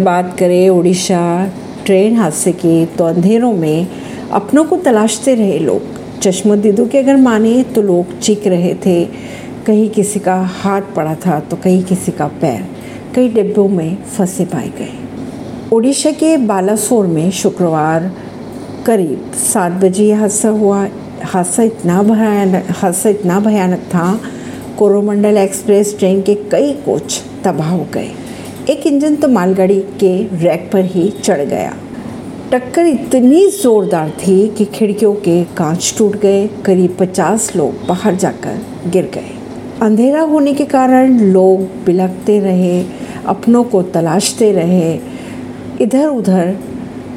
बात करें उड़ीसा ट्रेन हादसे की तो अंधेरों में अपनों को तलाशते रहे लोग। चश्मदीदों के अगर माने तो लोग चीख रहे थे। कहीं किसी का हाथ पड़ा था तो कहीं किसी का पैर। कई डिब्बों में फंसे पाए गए। उड़ीसा के बालासोर में शुक्रवार करीब सात बजे यह हादसा हुआ। हादसा इतना भयानक, हादसा इतना भयानक था, कोरोमंडल एक्सप्रेस ट्रेन के कई कोच तबाह हो गए। एक इंजन तो मालगाड़ी के रैक पर ही चढ़ गया। टक्कर इतनी ज़ोरदार थी कि खिड़कियों के कांच टूट गए, करीब पचास लोग बाहर जाकर गिर गए। अंधेरा होने के कारण लोग बिलखते रहे, अपनों को तलाशते रहे। इधर उधर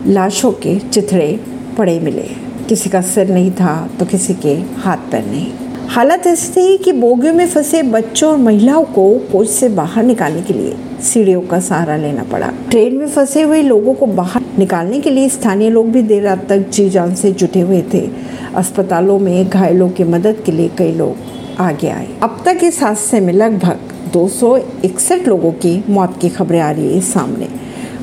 लाशों के चिथड़े पड़े मिले। किसी का सिर नहीं था तो किसी के हाथ पैर नहीं। हालत ऐसी थी कि बोगियों में फंसे बच्चों और महिलाओं को कोच से बाहर निकालने के लिए सीढ़ियों का सहारा लेना पड़ा। ट्रेन में फंसे हुए लोगों को बाहर निकालने के लिए स्थानीय लोग भी देर रात तक जी जान से जुटे हुए थे। अस्पतालों में घायलों की मदद के लिए कई लोग आगे आए। अब तक इस हादसे में लगभग दो सौ इकसठ लोगों की मौत की खबरें आ रही है सामने।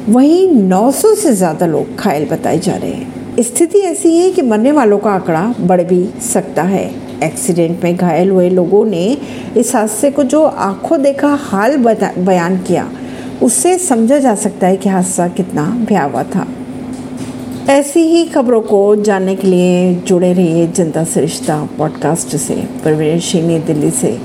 वहीं 900 से ज़्यादा लोग घायल बताए जा रहे हैं। स्थिति ऐसी है कि मरने वालों का आंकड़ा बढ़ भी सकता है। एक्सीडेंट में घायल हुए लोगों ने इस हादसे को जो आँखों देखा, हाल बयान किया, उससे समझा जा सकता है कि हादसा कितना भयावह था। ऐसी ही खबरों को जानने के लिए जुड़े रहिए जनता सरिश्ता पॉडकास्ट से। परवीन सिंह दिल्ली से।